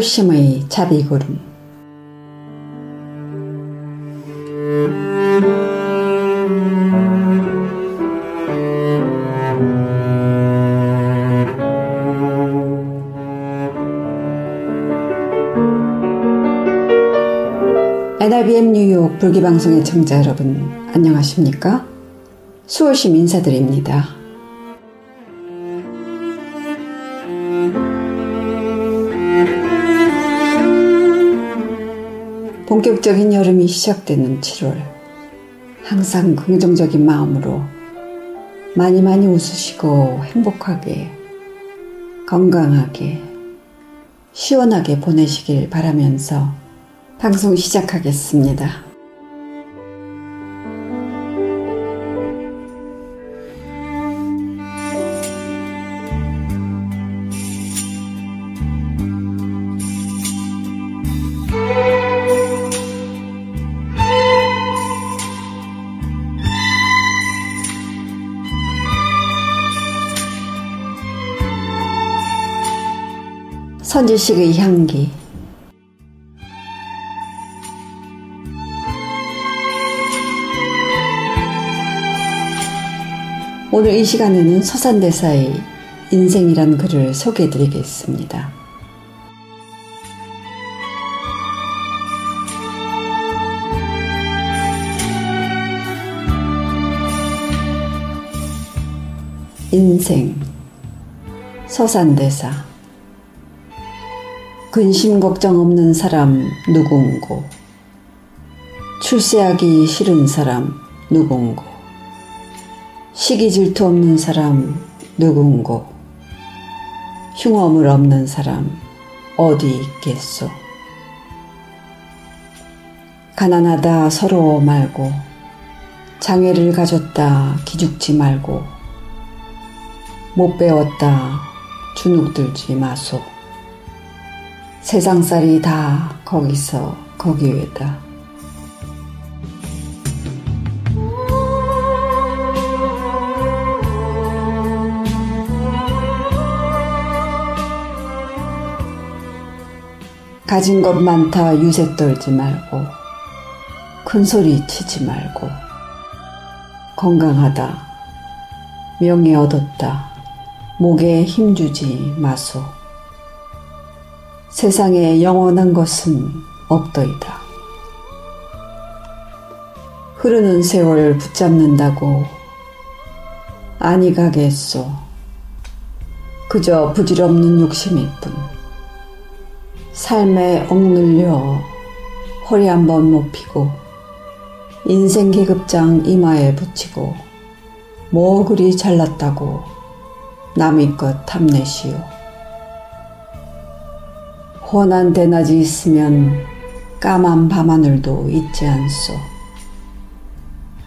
수월심의 자비구름 NRBM 뉴욕 불기방송의 청자 여러분 안녕하십니까? 수월심 인사드립니다. 본격적인 여름이 시작되는 7월. 항상 긍정적인 마음으로 많이 많이 웃으시고 행복하게, 건강하게, 시원하게 보내시길 바라면서 방송 시작하겠습니다. 선지식의 향기 오늘 이 시간에는 서산대사의 인생이란 글을 소개해 드리겠습니다. 인생 서산대사 근심 걱정 없는 사람 누군고? 출세하기 싫은 사람 누군고? 시기 질투 없는 사람 누군고? 흉엄을 없는 사람 어디 있겠소? 가난하다 서러워 말고 장애를 가졌다 기죽지 말고 못 배웠다 주눅 들지 마소. 세상살이 다 거기서 거기에다. 가진 것 많다 유세 떨지 말고 큰 소리 치지 말고 건강하다 명예 얻었다 목에 힘주지 마소. 세상에 영원한 것은 없더이다. 흐르는 세월 붙잡는다고 아니 가겠소. 그저 부질없는 욕심일 뿐. 삶에 억눌려 허리 한번 높이고 인생 계급장 이마에 붙이고 뭐 그리 잘났다고 남의 것 탐내시오. 혼한 대낮이 있으면 까만 밤하늘도 있지 않소.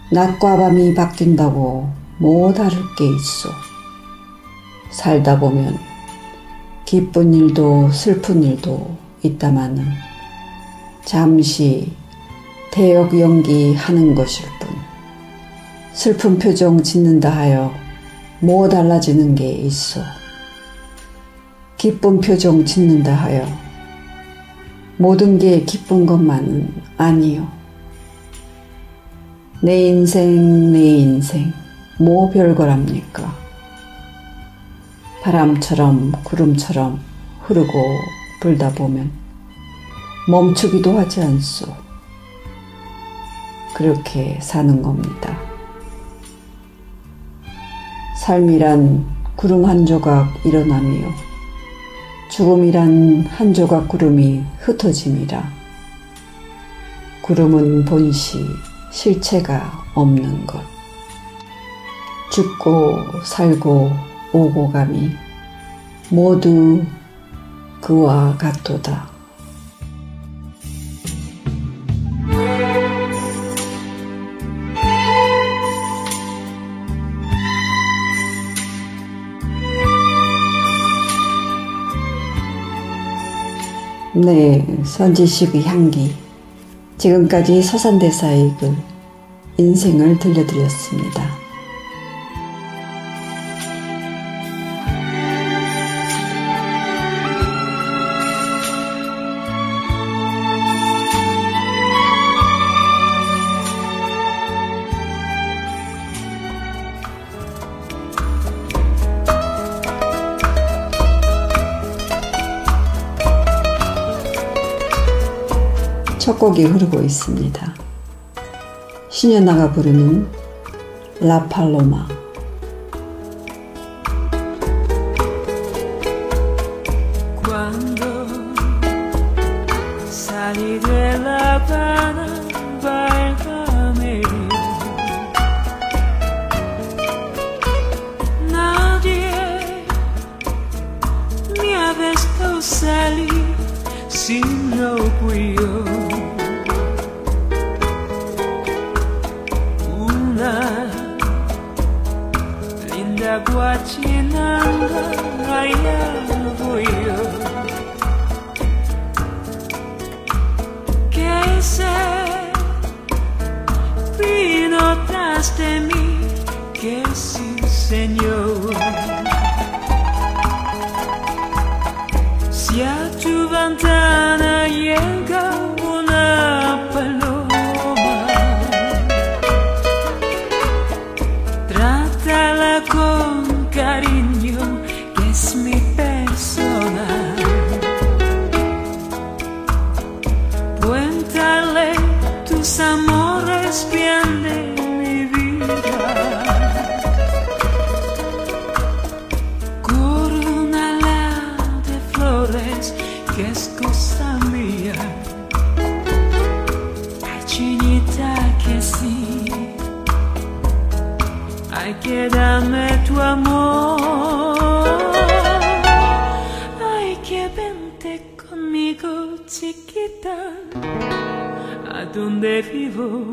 낮과 밤이 바뀐다고 뭐 다를 게 있소. 살다 보면 기쁜 일도 슬픈 일도 있다마는 잠시 대역 연기 하는 것일 뿐 슬픈 표정 짓는다 하여 뭐 달라지는 게 있어. 기쁜 표정 짓는다 하여 모든 게 기쁜 것만은 아니요. 내 인생, 내 인생, 뭐 별거랍니까? 바람처럼 구름처럼 흐르고 불다 보면 멈추기도 하지 않소. 그렇게 사는 겁니다. 삶이란 구름 한 조각 일어나며 죽음이란 한 조각 구름이 흩어짐이라. 구름은 본시 실체가 없는 것. 죽고 살고 오고 감이 모두 그와 같도다. 네, 선지식의 향기. 지금까지 서산대사의 글, 인생을 들려드렸습니다. 첫 곡이 흐르고 있습니다. 신현아가 부르는 라팔로마 some donde vivo.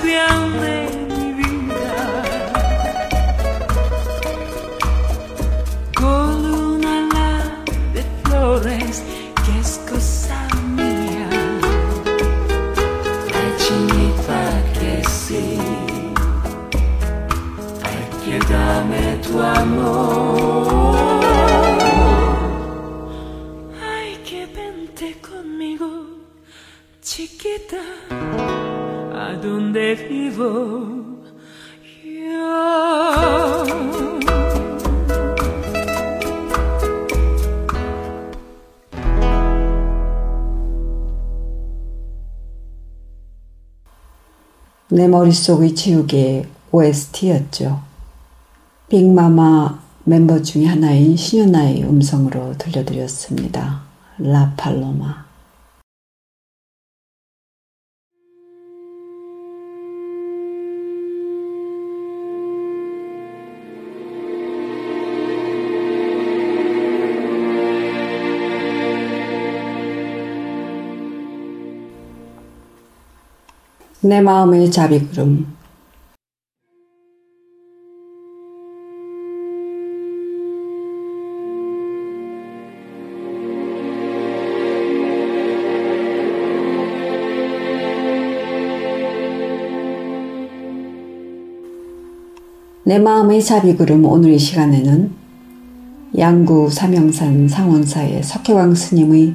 Christian. 내 머릿속의 지우개의 OST였죠. 빅마마 멤버 중의 하나인 신현아의 음성으로 들려드렸습니다. 라팔로마. 내 마음의 자비구름 내 마음의 자비구름 오늘 이 시간에는 양구 삼영산 상원사의 석회왕 스님의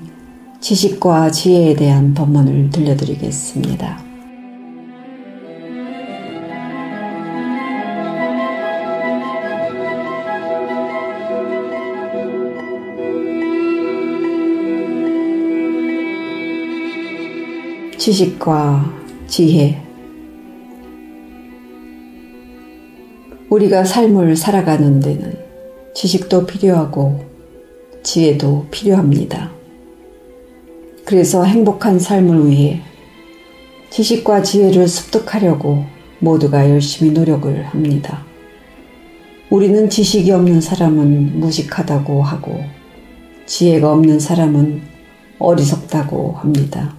지식과 지혜에 대한 법문을 들려드리겠습니다. 지식과 지혜. 우리가 삶을 살아가는 데는 지식도 필요하고 지혜도 필요합니다. 그래서 행복한 삶을 위해 지식과 지혜를 습득하려고 모두가 열심히 노력을 합니다. 우리는 지식이 없는 사람은 무식하다고 하고 지혜가 없는 사람은 어리석다고 합니다.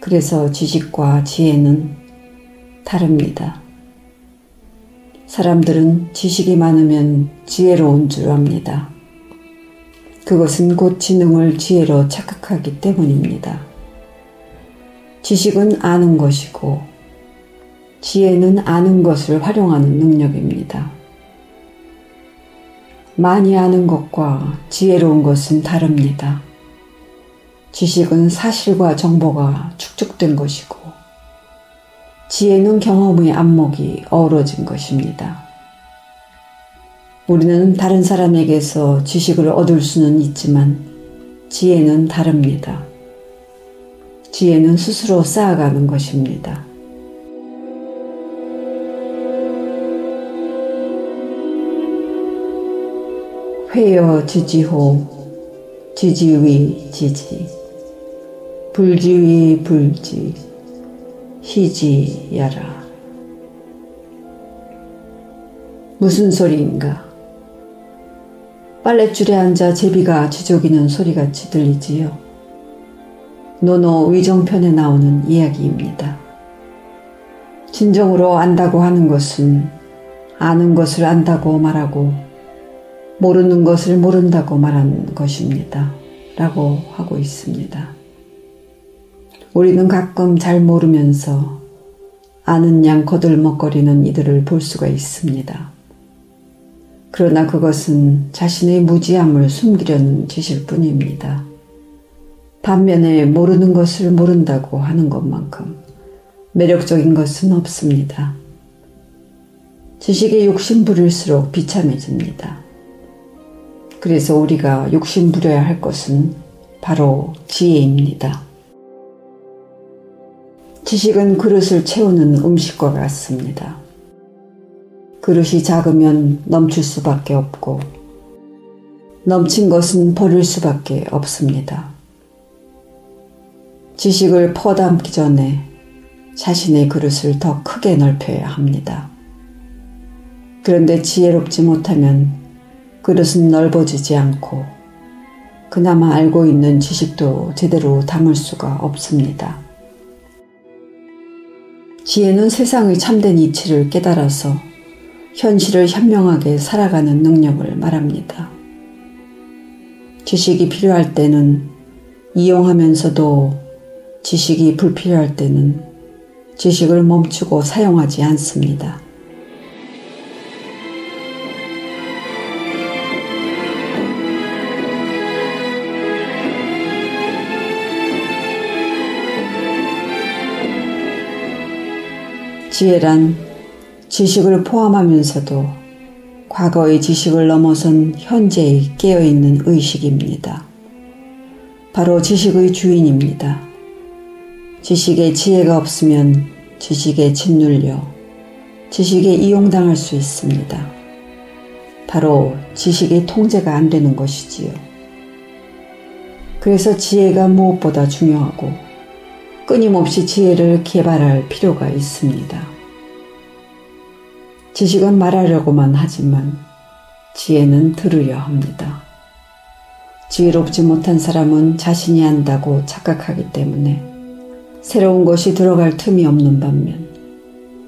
그래서 지식과 지혜는 다릅니다. 사람들은 지식이 많으면 지혜로운 줄 압니다. 그것은 곧 지능을 지혜로 착각하기 때문입니다. 지식은 아는 것이고 지혜는 아는 것을 활용하는 능력입니다. 많이 아는 것과 지혜로운 것은 다릅니다. 지식은 사실과 정보가 축적된 것이고, 지혜는 경험의 안목이 어우러진 것입니다. 우리는 다른 사람에게서 지식을 얻을 수는 있지만, 지혜는 다릅니다. 지혜는 스스로 쌓아가는 것입니다. 회여 지지호 지지위 지지 불지위 불지 희지야라 무슨 소리인가 빨랫줄에 앉아 제비가 지저귀는 소리같이 들리지요. 노노 위정편에 나오는 이야기입니다. 진정으로 안다고 하는 것은 아는 것을 안다고 말하고 모르는 것을 모른다고 말하는 것입니다. 라고 하고 있습니다. 우리는 가끔 잘 모르면서 아는 양 거들먹거리는 이들을 볼 수가 있습니다. 그러나 그것은 자신의 무지함을 숨기려는 짓일 뿐입니다. 반면에 모르는 것을 모른다고 하는 것만큼 매력적인 것은 없습니다. 지식에 욕심 부릴수록 비참해집니다. 그래서 우리가 욕심 부려야 할 것은 바로 지혜입니다. 지식은 그릇을 채우는 음식과 같습니다. 그릇이 작으면 넘칠 수밖에 없고 넘친 것은 버릴 수밖에 없습니다. 지식을 퍼담기 전에 자신의 그릇을 더 크게 넓혀야 합니다. 그런데 지혜롭지 못하면 그릇은 넓어지지 않고 그나마 알고 있는 지식도 제대로 담을 수가 없습니다. 지혜는 세상의 참된 이치를 깨달아서 현실을 현명하게 살아가는 능력을 말합니다. 지식이 필요할 때는 이용하면서도 지식이 불필요할 때는 지식을 멈추고 사용하지 않습니다. 지혜란 지식을 포함하면서도 과거의 지식을 넘어선 현재의 깨어있는 의식입니다. 바로 지식의 주인입니다. 지식에 지혜가 없으면 지식에 짓눌려 지식에 이용당할 수 있습니다. 바로 지식의 통제가 안 되는 것이지요. 그래서 지혜가 무엇보다 중요하고 끊임없이 지혜를 개발할 필요가 있습니다. 지식은 말하려고만 하지만 지혜는 들으려 합니다. 지혜롭지 못한 사람은 자신이 안다고 착각하기 때문에 새로운 것이 들어갈 틈이 없는 반면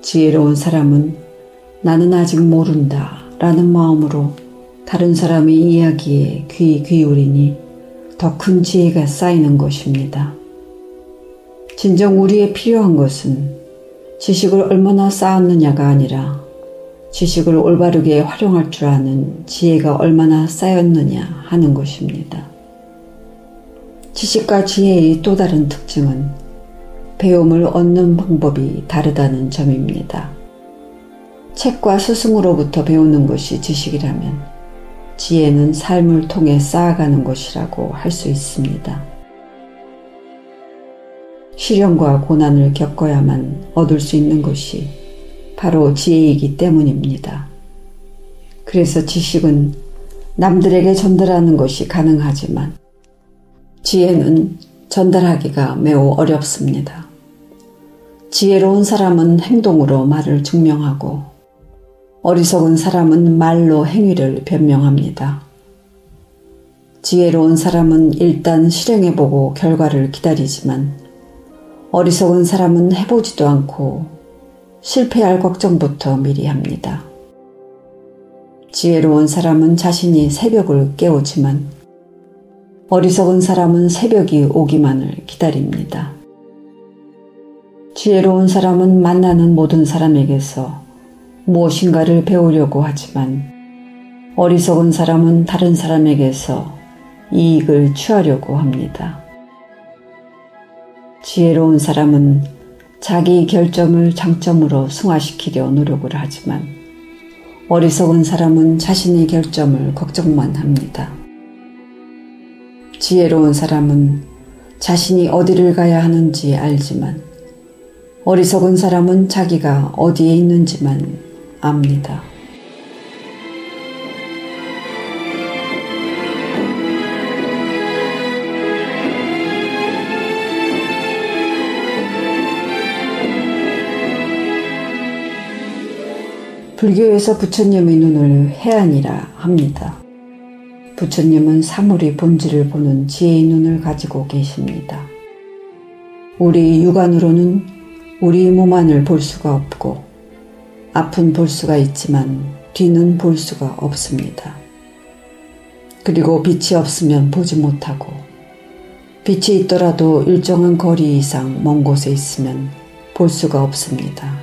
지혜로운 사람은 나는 아직 모른다 라는 마음으로 다른 사람의 이야기에 귀 기울이니 더 큰 지혜가 쌓이는 것입니다. 진정 우리의 필요한 것은 지식을 얼마나 쌓았느냐가 아니라 지식을 올바르게 활용할 줄 아는 지혜가 얼마나 쌓였느냐 하는 것입니다. 지식과 지혜의 또 다른 특징은 배움을 얻는 방법이 다르다는 점입니다. 책과 스승으로부터 배우는 것이 지식이라면 지혜는 삶을 통해 쌓아가는 것이라고 할 수 있습니다. 시련과 고난을 겪어야만 얻을 수 있는 것이 바로 지혜이기 때문입니다. 그래서 지식은 남들에게 전달하는 것이 가능하지만 지혜는 전달하기가 매우 어렵습니다. 지혜로운 사람은 행동으로 말을 증명하고 어리석은 사람은 말로 행위를 변명합니다. 지혜로운 사람은 일단 실행해보고 결과를 기다리지만 어리석은 사람은 해보지도 않고 실패할 걱정부터 미리 합니다. 지혜로운 사람은 자신이 새벽을 깨우지만 어리석은 사람은 새벽이 오기만을 기다립니다. 지혜로운 사람은 만나는 모든 사람에게서 무엇인가를 배우려고 하지만 어리석은 사람은 다른 사람에게서 이익을 취하려고 합니다. 지혜로운 사람은 자기 결점을 장점으로 승화시키려 노력을 하지만 어리석은 사람은 자신의 결점을 걱정만 합니다. 지혜로운 사람은 자신이 어디를 가야 하는지 알지만 어리석은 사람은 자기가 어디에 있는지만 압니다. 불교에서 부처님의 눈을 해안이라 합니다. 부처님은 사물의 본질을 보는 지혜의 눈을 가지고 계십니다. 우리 육안으로는 우리 몸 안을 볼 수가 없고 앞은 볼 수가 있지만 뒤는 볼 수가 없습니다. 그리고 빛이 없으면 보지 못하고 빛이 있더라도 일정한 거리 이상 먼 곳에 있으면 볼 수가 없습니다.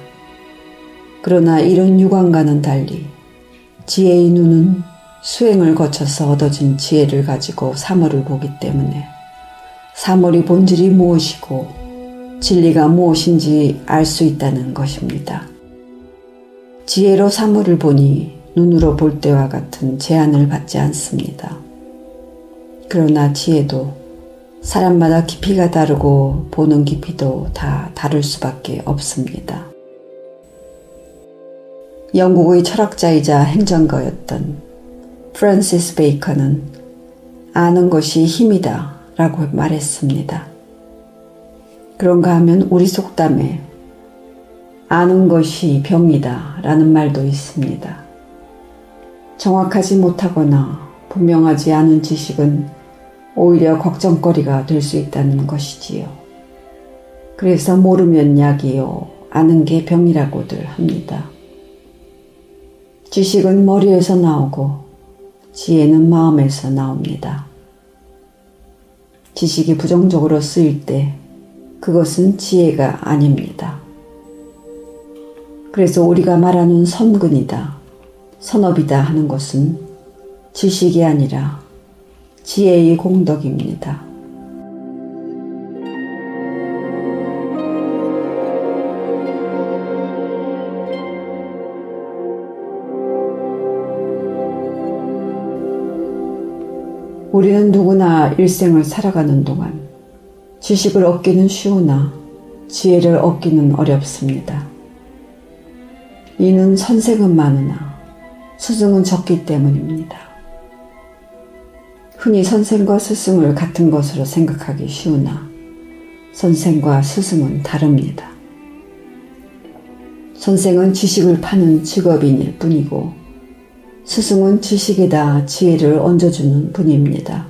그러나 이런 육안과는 달리 지혜의 눈은 수행을 거쳐서 얻어진 지혜를 가지고 사물을 보기 때문에 사물의 본질이 무엇이고 진리가 무엇인지 알 수 있다는 것입니다. 지혜로 사물을 보니 눈으로 볼 때와 같은 제한을 받지 않습니다. 그러나 지혜도 사람마다 깊이가 다르고 보는 깊이도 다 다를 수밖에 없습니다. 영국의 철학자이자 행정가였던 프란시스 베이컨은 아는 것이 힘이다 라고 말했습니다. 그런가 하면 우리 속담에 아는 것이 병이다 라는 말도 있습니다. 정확하지 못하거나 분명하지 않은 지식은 오히려 걱정거리가 될 수 있다는 것이지요. 그래서 모르면 약이요, 아는 게 병이라고들 합니다. 지식은 머리에서 나오고 지혜는 마음에서 나옵니다. 지식이 부정적으로 쓰일 때 그것은 지혜가 아닙니다. 그래서 우리가 말하는 선근이다, 선업이다 하는 것은 지식이 아니라 지혜의 공덕입니다. 우리는 누구나 일생을 살아가는 동안 지식을 얻기는 쉬우나 지혜를 얻기는 어렵습니다. 이는 선생은 많으나 스승은 적기 때문입니다. 흔히 선생과 스승을 같은 것으로 생각하기 쉬우나 선생과 스승은 다릅니다. 선생은 지식을 파는 직업인일 뿐이고 스승은 지식에다 지혜를 얹어주는 분입니다.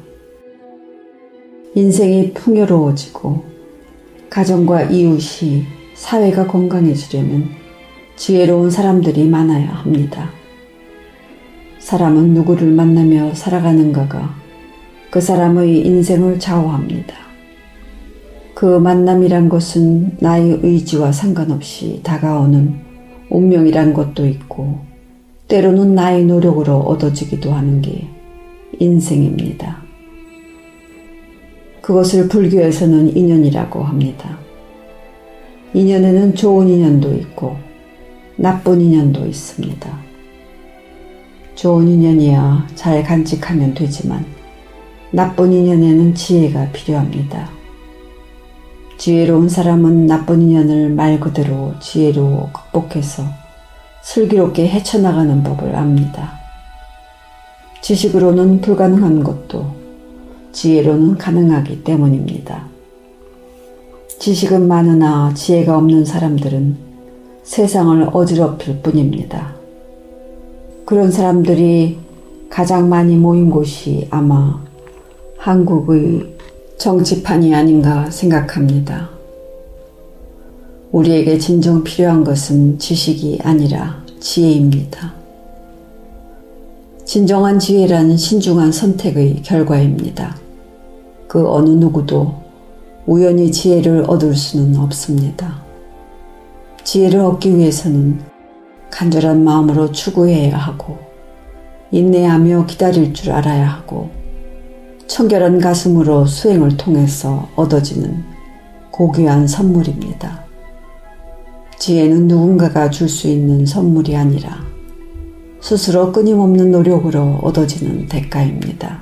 인생이 풍요로워지고 가정과 이웃이 사회가 건강해지려면 지혜로운 사람들이 많아야 합니다. 사람은 누구를 만나며 살아가는가가 그 사람의 인생을 좌우합니다. 그 만남이란 것은 나의 의지와 상관없이 다가오는 운명이란 것도 있고 때로는 나의 노력으로 얻어지기도 하는 게 인생입니다. 그것을 불교에서는 인연이라고 합니다. 인연에는 좋은 인연도 있고 나쁜 인연도 있습니다. 좋은 인연이야 잘 간직하면 되지만 나쁜 인연에는 지혜가 필요합니다. 지혜로운 사람은 나쁜 인연을 말 그대로 지혜로 극복해서 슬기롭게 헤쳐나가는 법을 압니다. 지식으로는 불가능한 것도 지혜로는 가능하기 때문입니다. 지식은 많으나 지혜가 없는 사람들은 세상을 어지럽힐 뿐입니다. 그런 사람들이 가장 많이 모인 곳이 아마 한국의 정치판이 아닌가 생각합니다. 우리에게 진정 필요한 것은 지식이 아니라 지혜입니다. 진정한 지혜란 신중한 선택의 결과입니다. 그 어느 누구도 우연히 지혜를 얻을 수는 없습니다. 지혜를 얻기 위해서는 간절한 마음으로 추구해야 하고 인내하며 기다릴 줄 알아야 하고 청결한 가슴으로 수행을 통해서 얻어지는 고귀한 선물입니다. 지혜는 누군가가 줄 수 있는 선물이 아니라 스스로 끊임없는 노력으로 얻어지는 대가입니다.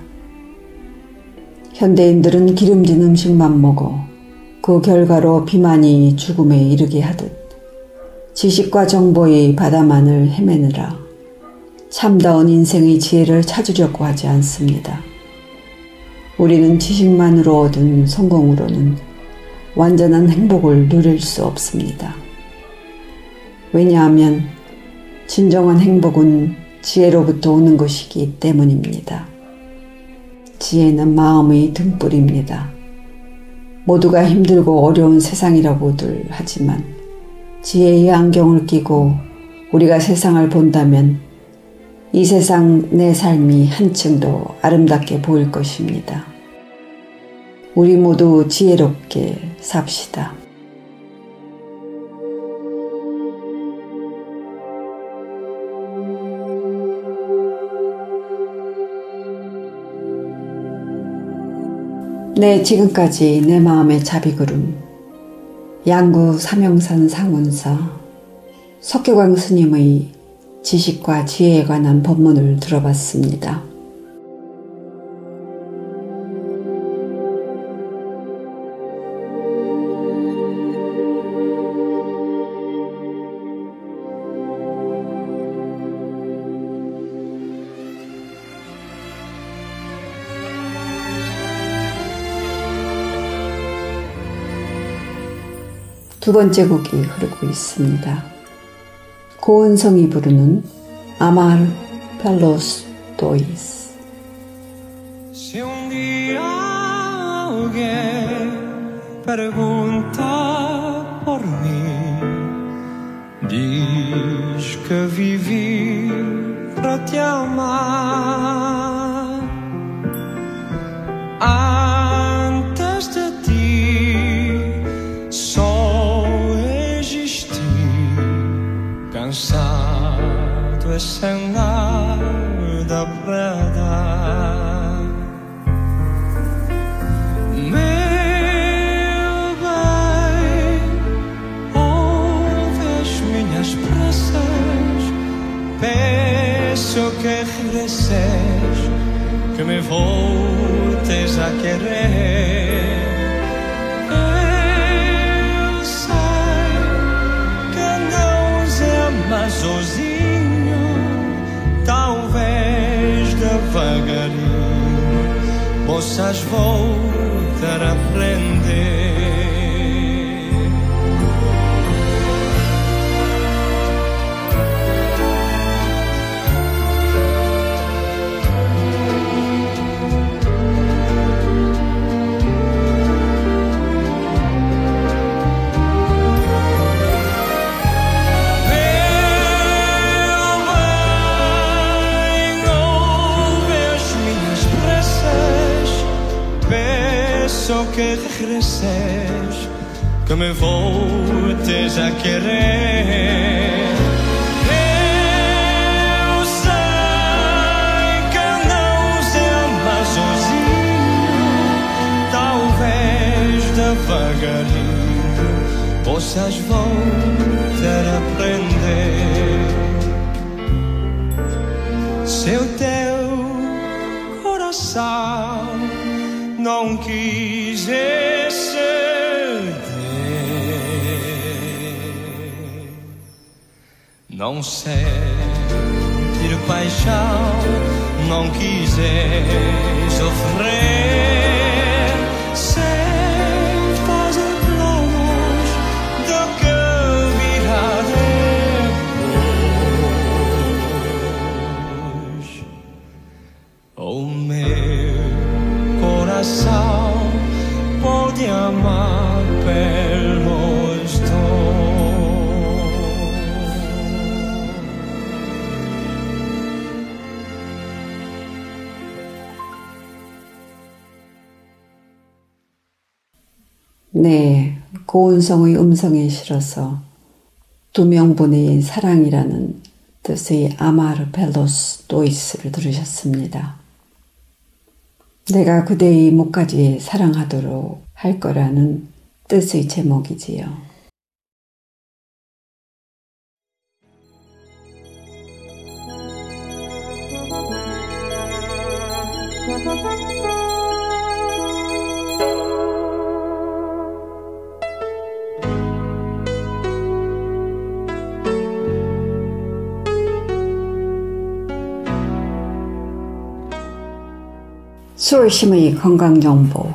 현대인들은 기름진 음식만 먹어 그 결과로 비만이 죽음에 이르게 하듯 지식과 정보의 바다만을 헤매느라 참다운 인생의 지혜를 찾으려고 하지 않습니다. 우리는 지식만으로 얻은 성공으로는 완전한 행복을 누릴 수 없습니다. 왜냐하면 진정한 행복은 지혜로부터 오는 것이기 때문입니다. 지혜는 마음의 등불입니다. 모두가 힘들고 어려운 세상이라고들 하지만 지혜의 안경을 끼고 우리가 세상을 본다면 이 세상 내 삶이 한층 더 아름답게 보일 것입니다. 우리 모두 지혜롭게 삽시다. 네, 지금까지 내 마음의 자비구름 양구 삼영산 상운사 석교광 스님의 지식과 지혜에 관한 법문을 들어봤습니다. 두 번째 곡이 흐르고 있습니다. 고은성이 부르는 아말 펠로스 도이스 um Diz que vivi para te amar e sem nada para dar. Meu bem, ouve as minhas preces, peço que regresses, que me voltes a querer. asas voam Não sentir paixão, não quiser sofrer. 고은성의 음성에 실어서 두 명분의 사랑이라는 뜻의 아마르 펠로스 도이스를 들으셨습니다. 내가 그대의 목까지 사랑하도록 할 거라는 뜻의 제목이지요. 수월심의 건강정보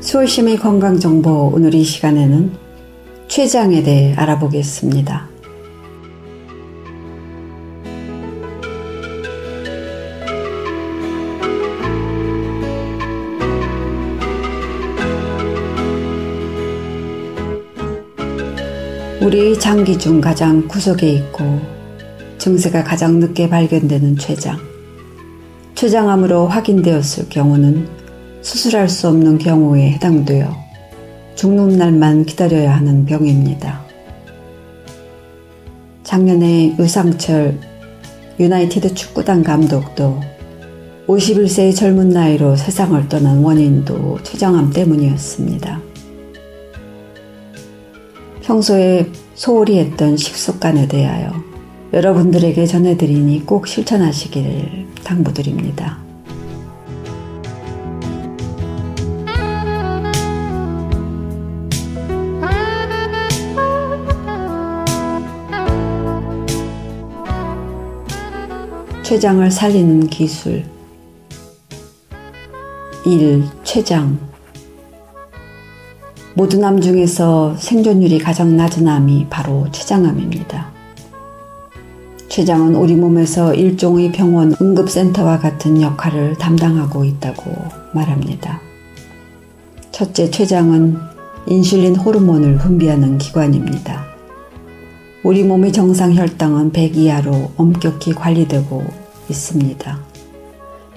수월심의 건강정보 오늘 이 시간에는 췌장에 대해 알아보겠습니다. 우리 장기 중 가장 구석에 있고 증세가 가장 늦게 발견되는 췌장. 췌장암으로 확인되었을 경우는 수술할 수 없는 경우에 해당되어 죽는 날만 기다려야 하는 병입니다. 작년에 유상철 유나이티드 축구단 감독도 51세의 젊은 나이로 세상을 떠난 원인도 췌장암 때문이었습니다. 평소에 소홀히 했던 식습관에 대하여 여러분들에게 전해드리니 꼭 실천하시기를 당부드립니다. 췌장을 살리는 기술 1. 췌장 모든 암 중에서 생존율이 가장 낮은 암이 바로 췌장암입니다. 췌장은 우리 몸에서 일종의 병원 응급센터와 같은 역할을 담당하고 있다고 말합니다. 첫째, 췌장은 인슐린 호르몬을 분비하는 기관입니다. 우리 몸의 정상 혈당은 100 이하로 엄격히 관리되고 있습니다.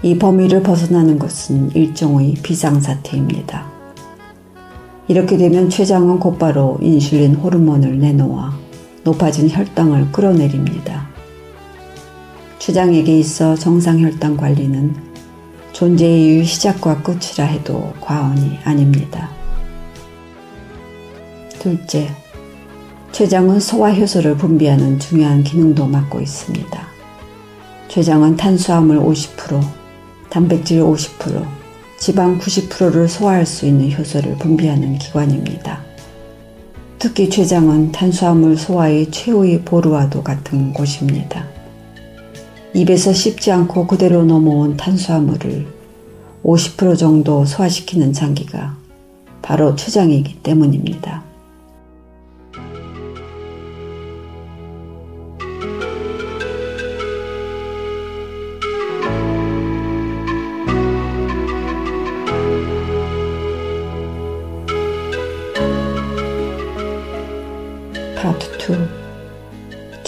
이 범위를 벗어나는 것은 일종의 비상사태입니다. 이렇게 되면 췌장은 곧바로 인슐린 호르몬을 내놓아 높아진 혈당을 끌어내립니다. 췌장에게 있어 정상 혈당 관리는 존재의 시작과 끝이라 해도 과언이 아닙니다. 둘째, 췌장은 소화 효소를 분비하는 중요한 기능도 맡고 있습니다. 췌장은 탄수화물 50%, 단백질 50%, 지방 90%를 소화할 수 있는 효소를 분비하는 기관입니다. 특히 췌장은 탄수화물 소화의 최후의 보루와도 같은 곳입니다. 입에서 씹지 않고 그대로 넘어온 탄수화물을 50% 정도 소화시키는 장기가 바로 췌장이기 때문입니다.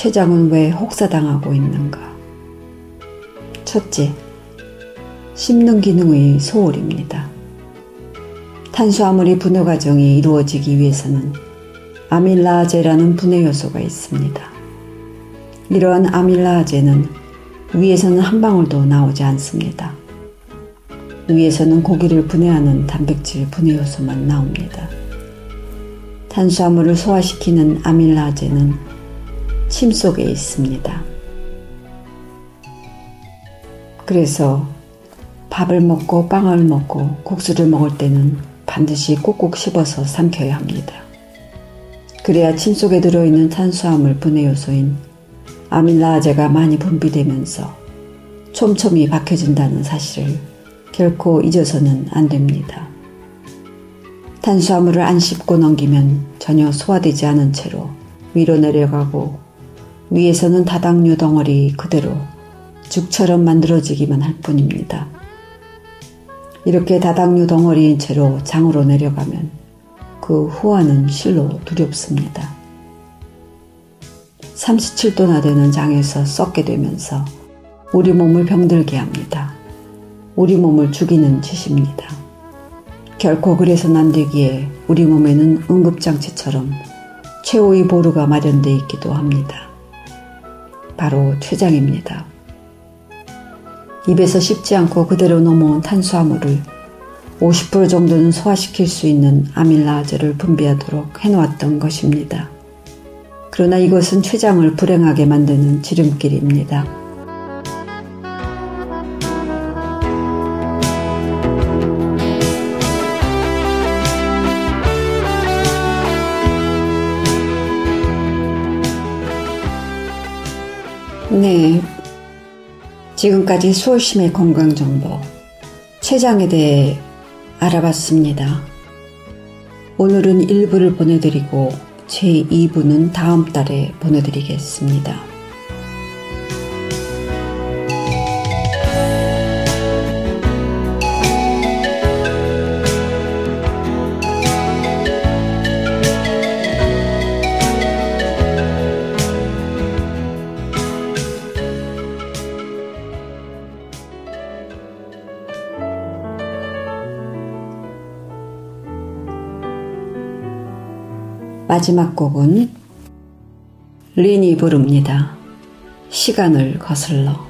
췌장은 왜 혹사당하고 있는가? 첫째, 씹는 기능의 소홀입니다. 탄수화물이 분해 과정이 이루어지기 위해서는 아밀라제라는 분해 요소가 있습니다. 이러한 아밀라제는 위에서는 한 방울도 나오지 않습니다. 위에서는 고기를 분해하는 단백질 분해 요소만 나옵니다. 탄수화물을 소화시키는 아밀라제는 침 속에 있습니다. 그래서 밥을 먹고 빵을 먹고 국수를 먹을 때는 반드시 꼭꼭 씹어서 삼켜야 합니다. 그래야 침 속에 들어있는 탄수화물 분해 요소인 아밀라제가 많이 분비되면서 촘촘히 박혀진다는 사실을 결코 잊어서는 안 됩니다. 탄수화물을 안 씹고 넘기면 전혀 소화되지 않은 채로 위로 내려가고 위에서는 다당류 덩어리 그대로 죽처럼 만들어지기만 할 뿐입니다. 이렇게 다당류 덩어리인 채로 장으로 내려가면 그 후환은 실로 두렵습니다. 37도나 되는 장에서 썩게 되면서 우리 몸을 병들게 합니다. 우리 몸을 죽이는 짓입니다. 결코 그래서는 안 되기에 우리 몸에는 응급장치처럼 최후의 보루가 마련되어 있기도 합니다. 바로 췌장입니다. 입에서 씹지 않고 그대로 넘어온 탄수화물을 50% 정도는 소화시킬 수 있는 아밀라제를 분비하도록 해놓았던 것입니다. 그러나 이것은 췌장을 불행하게 만드는 지름길입니다. 지금까지 수월심의 건강정보, 췌장에 대해 알아봤습니다. 오늘은 1부를 보내드리고 제2부는 다음 달에 보내드리겠습니다. 마지막 곡은 린이 부릅니다. 시간을 거슬러.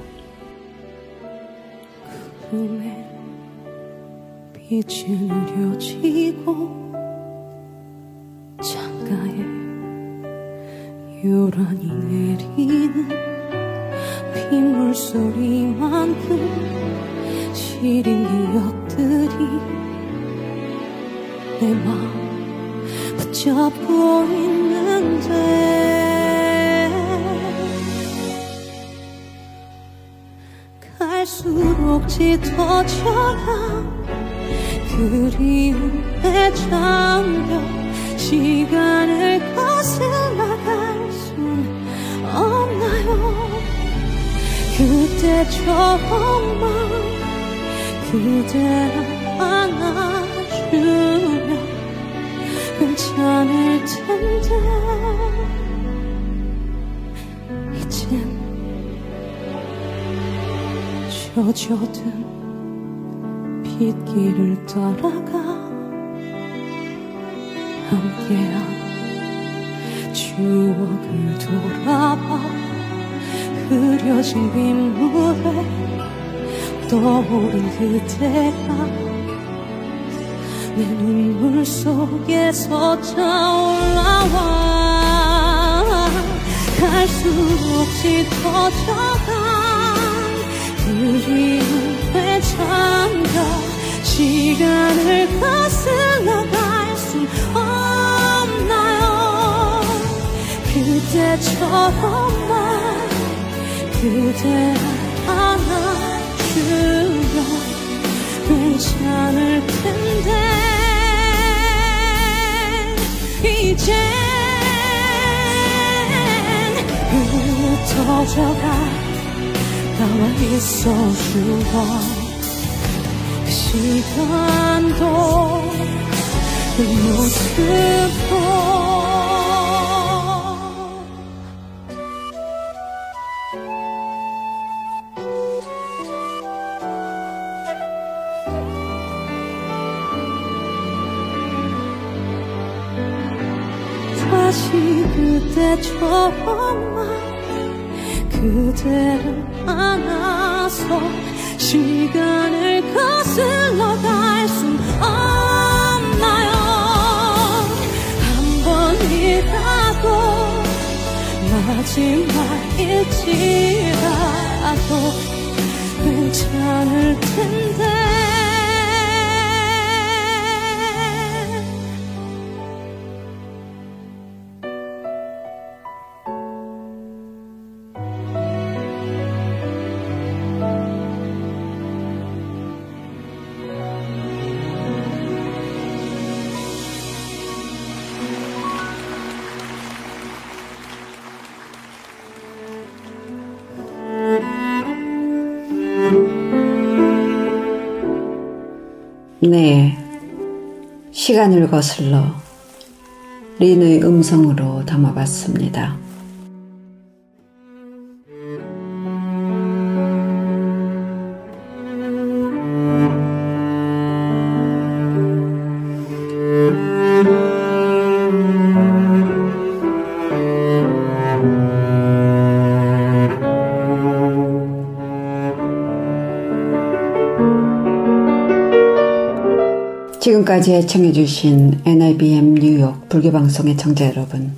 꿈에 빛이 느려지고 창가에 요란히 내리는 빗물 소리만큼 시린 기억들이 내 마음 잡고 있는데. 갈수록 짙어져가 그리움에 잠겨 시간을 거슬러갈 순 없나요? 그때처럼만 그대를 안아 이젠 젖어든 빗길을 따라가 함께한 추억을 돌아봐 흐려진 빗물에 떠오른 그대가 내 눈물 속에서 차올라와 갈수록 짙어져간 그리움에 잠겨 시간을 거슬러 갈수 없나요? 그때처럼만 그대 안아주면 괜찮을 텐데 이젠 흩어져가 나와 있어주어 그 시간도 그 모습도 안아서 시간을 거슬러 갈 순 없나요? 한 번이라도 마지막일지라도 괜찮을 텐데 네, 시간을 거슬러 린의 음성으로 담아봤습니다. 지금까지 애청해주신 NIBM 뉴욕 불교방송의 청자 여러분.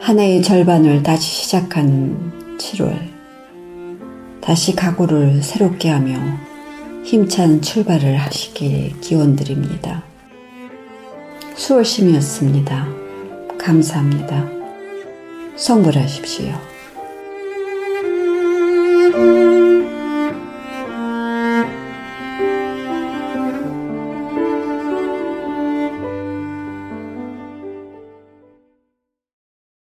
한 해의 절반을 다시 시작하는 7월. 다시 각오를 새롭게 하며 힘찬 출발을 하시길 기원드립니다. 수월심이었습니다. 감사합니다. 성불하십시오.